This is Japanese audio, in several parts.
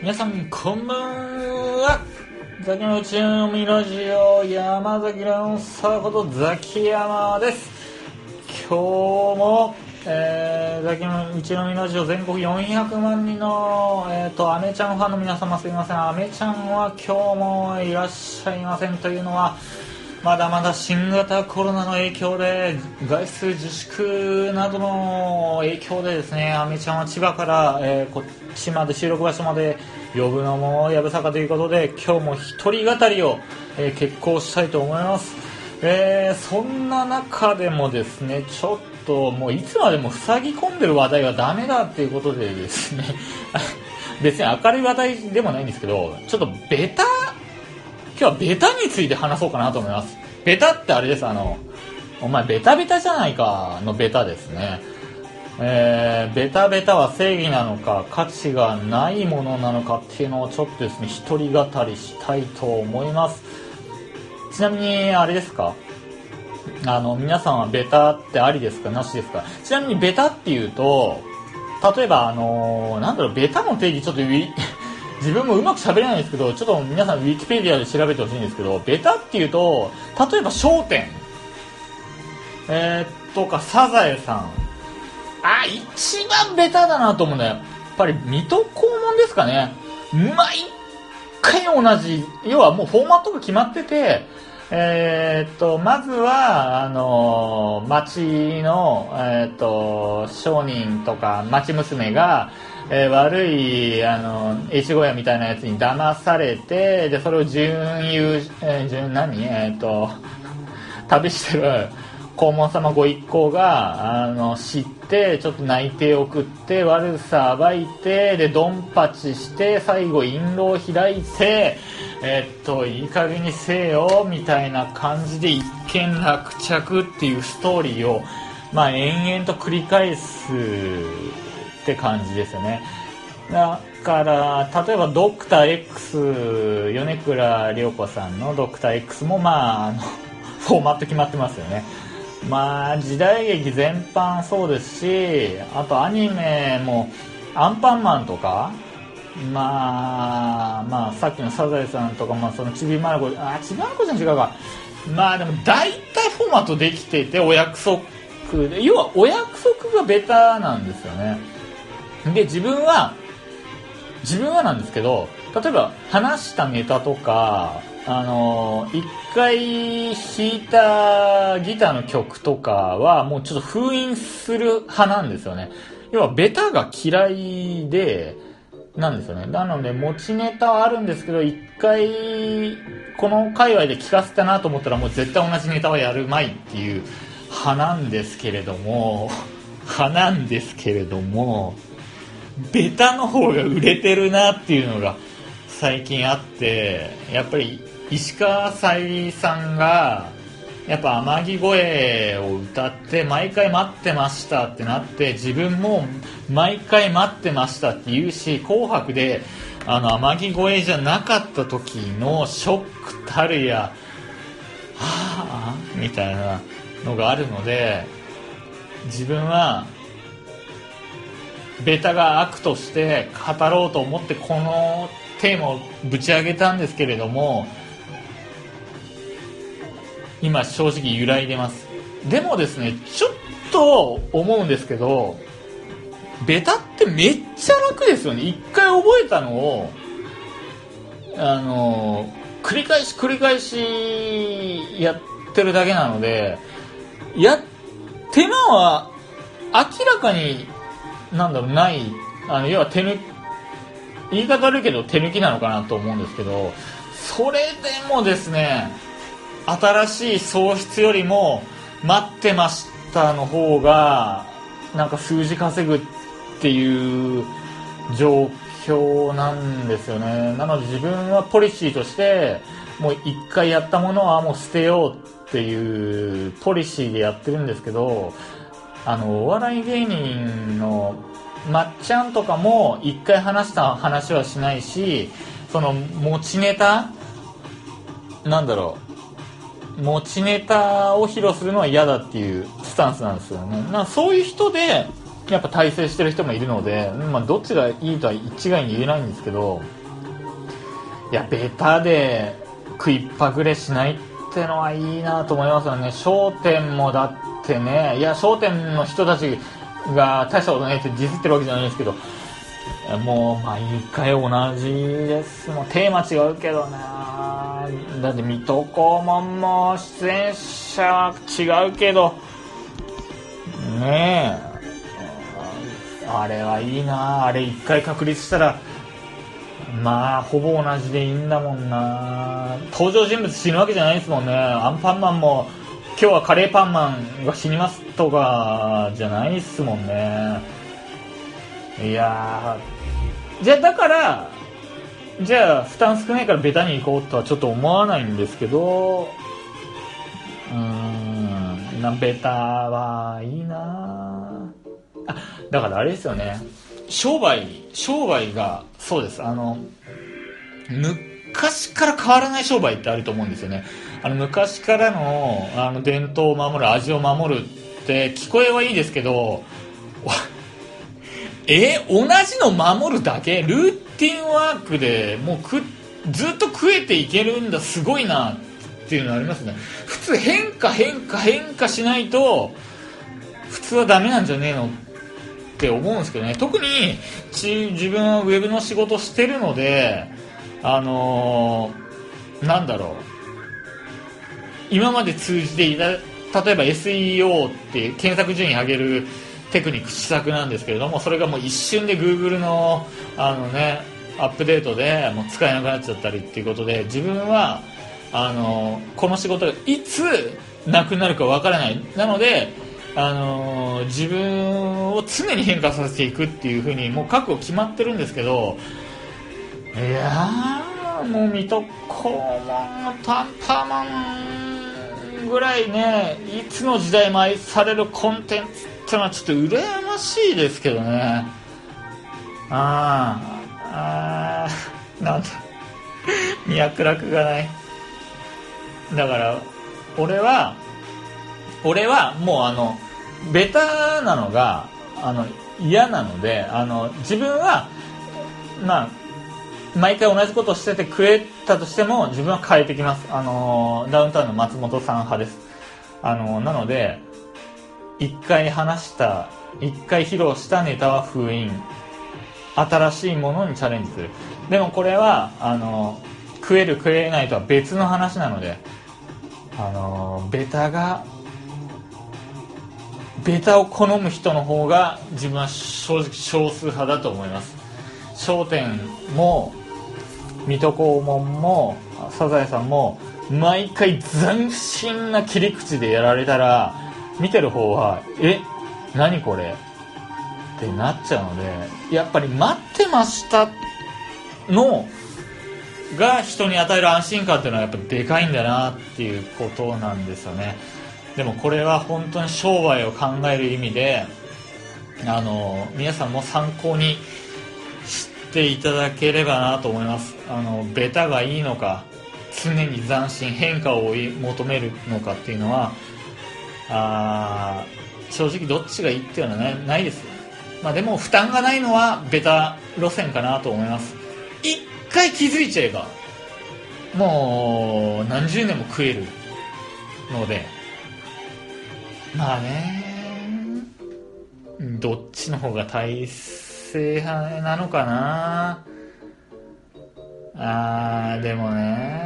皆さんこんばんは。ザキのうちのみラジオ山崎ラウンサーことザキヤマです。今日も、えー、ザキのうちのみラジオ全国400万人の、えーと、アメちゃんファンの皆様すいません。アメちゃんは今日もいらっしゃいません。というのはまだまだ新型コロナの影響で外出自粛などの影響でですねアメちゃんは千葉から、えー、こっちまで収録場所まで呼ぶのもやぶさかということで今日も一人語りを、えー、決行したいと思います、えー、そんな中でもですねちょっともういつまでも塞ぎ込んでる話題はダメだっていうことでですね 別に明るい話題でもないんですけどちょっとベタ今日はベタについて話そうかなと思います。ベタってあれですあのお前ベタベタじゃないかのベタですね。えー、ベタベタは正義なのか価値がないものなのかっていうのをちょっとですね一人語りしたいと思います。ちなみにあれですか？あの皆さんはベタってありですか？なしですか？ちなみにベタっていうと例えばあのー、なんだろうベタの定義ちょっと自分もうまく喋れないんですけどちょっと皆さんウィキペディアで調べてほしいんですけどベタっていうと例えば『笑点』えー、とか『サザエさん』あ一番ベタだなと思うんだよ。やっぱり水戸黄門ですかね。毎回同じ。要はもうフォーマットが決まっててえー、っとまずはあの町の、えー、っと商人とか町娘が、えー、悪いあの越後屋みたいなやつに騙されてでそれを準優、えー、準何？えー、っと旅してる黄門様ご一行があの知ってちょっと内定を送って悪さ暴いてでドンパチして最後印籠を開いてえっといい加減にせよみたいな感じで一見落着っていうストーリーをまあ延々と繰り返すって感じですよね。だから例えばドクター X 米倉涼子さんのドクター X もまああの フォーマット決まってますよね。まあ時代劇全般そうですしあとアニメもアンパンマンとかまあまあさっきのサザエさんとか、まあ、そのちびまる子あちびまる子じゃん違うか。まあでも大体フォーマットできていてお約束。で要はお約束がベタなんですよね。で自分は自分はなんですけど例えば話したネタとかあの一回弾いたギターの曲とかはもうちょっと封印する派なんですよね。要はベタが嫌いでなんですよね。なので持ちネタはあるんですけど一回この界隈で聞かせたなと思ったらもう絶対同じネタはやるまいっていう派なんですけれども 派なんですけれどもベタの方が売れてるなっていうのが最近あってやっぱり石川さゆりさんがやっぱ天城越えを歌って毎回待ってましたってなって自分も毎回待ってましたって言うし紅白であの天城越えじゃなかった時のショックたるやはあみたいなのがあるので自分はベタが悪として語ろうと思ってこのテーマをぶち上げたんですけれども今正直揺らいでます。でもですねちょっと思うんですけどベタってめっちゃ楽ですよね。一回覚えたのをあの繰り返し繰り返しやってるだけなのでや手間は明らかになんだろうないあの要は手抜き言い方悪いけど手抜きなのかなと思うんですけどそれでもですね新しい喪失よりも待ってましたの方がなんか数字稼ぐっていう状況なんですよね。なので自分はポリシーとしてもう一回やったものはもう捨てようっていうポリシーでやってるんですけどあのお笑い芸人のまっちゃんとかも一回話した話はしないしその持ちネタなんだろう持ちネタを披露するのは嫌だっていうスタンスなんですよね。なそういう人でやっぱ大成してる人もいるので、まあ、どっちがいいとは一概に言えないんですけどいやベタで食いっぱぐれしないってのはいいなと思いますよね『笑点』もだってねいや『笑点』の人たちが大したことないってディスってるわけじゃないですけどもう毎回同じです。もうテーマ違うけどな。だって水戸黄門も出演者は違うけど。ねえ。あれはいいな。あれ一回確立したらまあほぼ同じでいいんだもんな。登場人物死ぬわけじゃないですもんね。アンパンマンも今日はカレーパンマンが死にますとかじゃないっすもんね。いやじゃあだからじゃあ負担少ないからベタに行こうとはちょっと思わないんですけどうーんなベタはいいなあだからあれですよね。商売商売がそうです。あの昔から変わらない商売ってあると思うんですよね。あの昔からのあの伝統を守る味を守るって聞こえはいいですけど え同じの守るだけ？ルーティンワークでもうくずっと食えていけるんだすごいなっていうのありますね。普通変化変化変化しないと普通はダメなんじゃねえのって思うんですけどね。特に自分はウェブの仕事してるのであのー、なんだろう。今まで通じていた例えば SEO って検索順位上げるテクニック施策なんですけれどもそれがもう一瞬で Google のあの、ね、アップデートでもう使えなくなっちゃったりっていうことで自分はあのこの仕事がいつなくなるかわからない。なのであの自分を常に変化させていくっていうふうにもう覚悟決まってるんですけどいやーもう水戸黄門タンパマンぐらいねいつの時代も愛されるコンテンツってのはちょっと羨ましいですけどね。あああなんだ。脈絡がない。だから俺は俺はもうあのベタなのがあの嫌なのであの自分はまあ毎回同じことをしてて食えたとしても自分は変えてきます。あのダウンタウンの松本さん派です。あのなので一回話した一回披露したネタは封印。新しいものにチャレンジする。でもこれはあの食える食えないとは別の話なのであのベタがベタを好む人の方が自分は正直少数派だと思います『笑点』も水戸黄門もサザエさんも毎回斬新な切り口でやられたら見てる方はえ何これ？ってなっちゃうのでやっぱり待ってましたのが人に与える安心感っていうのはやっぱでかいんだなっていうことなんですよね。でもこれは本当に商売を考える意味であの皆さんも参考にしていただければなと思います。あのベタがいいのか常に斬新変化を追い求めるのかっていうのはあ正直どっちがいいっていうのはないないですまあでも負担がないのはベタ路線かなと思います。一回気づいちゃえばもう何十年も食えるのでまあねどっちの方が体制派なのかな。あーでもね。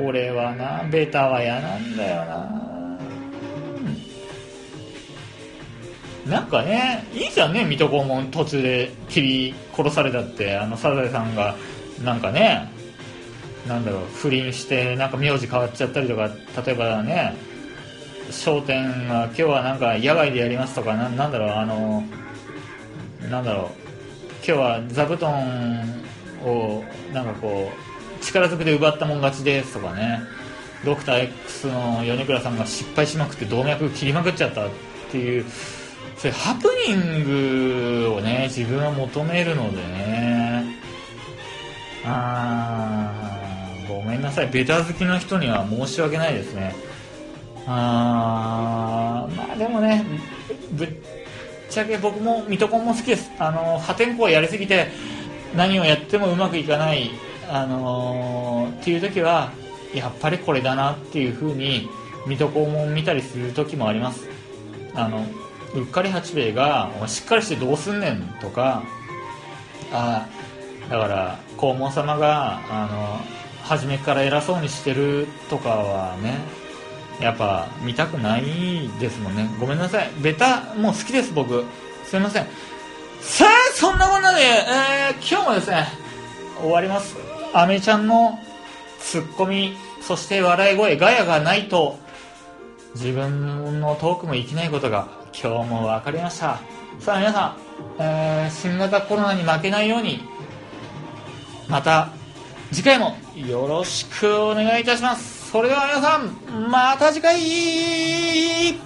俺はなベタは嫌なんだよな。なんかねいいじゃんね水戸黄門途中で切り殺されたって。あのサザエさんがなんかねなんだろう不倫してなんか名字変わっちゃったりとか例えばね『笑点』が今日はなんか野外でやりますとかななんだろうあのなんだろう。今日は座布団をなんかこう力ずくで奪ったもん勝ちですとかね。ドクター X の米倉さんが失敗しまくって動脈切りまくっちゃったっていうそういうハプニングをね自分は求めるのでね。ああごめんなさい。ベタ好きの人には申し訳ないですね。あーまあでもねぶっちゃけ僕も水戸黄門好きです。あの破天荒やりすぎて何をやってもうまくいかないあのーっていう時はやっぱりこれだなっていう風に水戸黄門見たりする時もあります。あのうっかり八兵衛が「おしっかりしてどうすんねん」とかあだから黄門様があの初めから偉そうにしてるとかはねやっぱ見たくないですもんね。ごめんなさい。ベタもう好きです僕。すいません。さあそんなこんなで、えー今日もですね終わります。アメちゃんのツッコミそして笑い声ガヤがないと自分のトークも生きないことが今日も分かりました。さあ皆さん、えー新型コロナに負けないようにまた次回もよろしくお願いいたします。それでは皆さんまた次回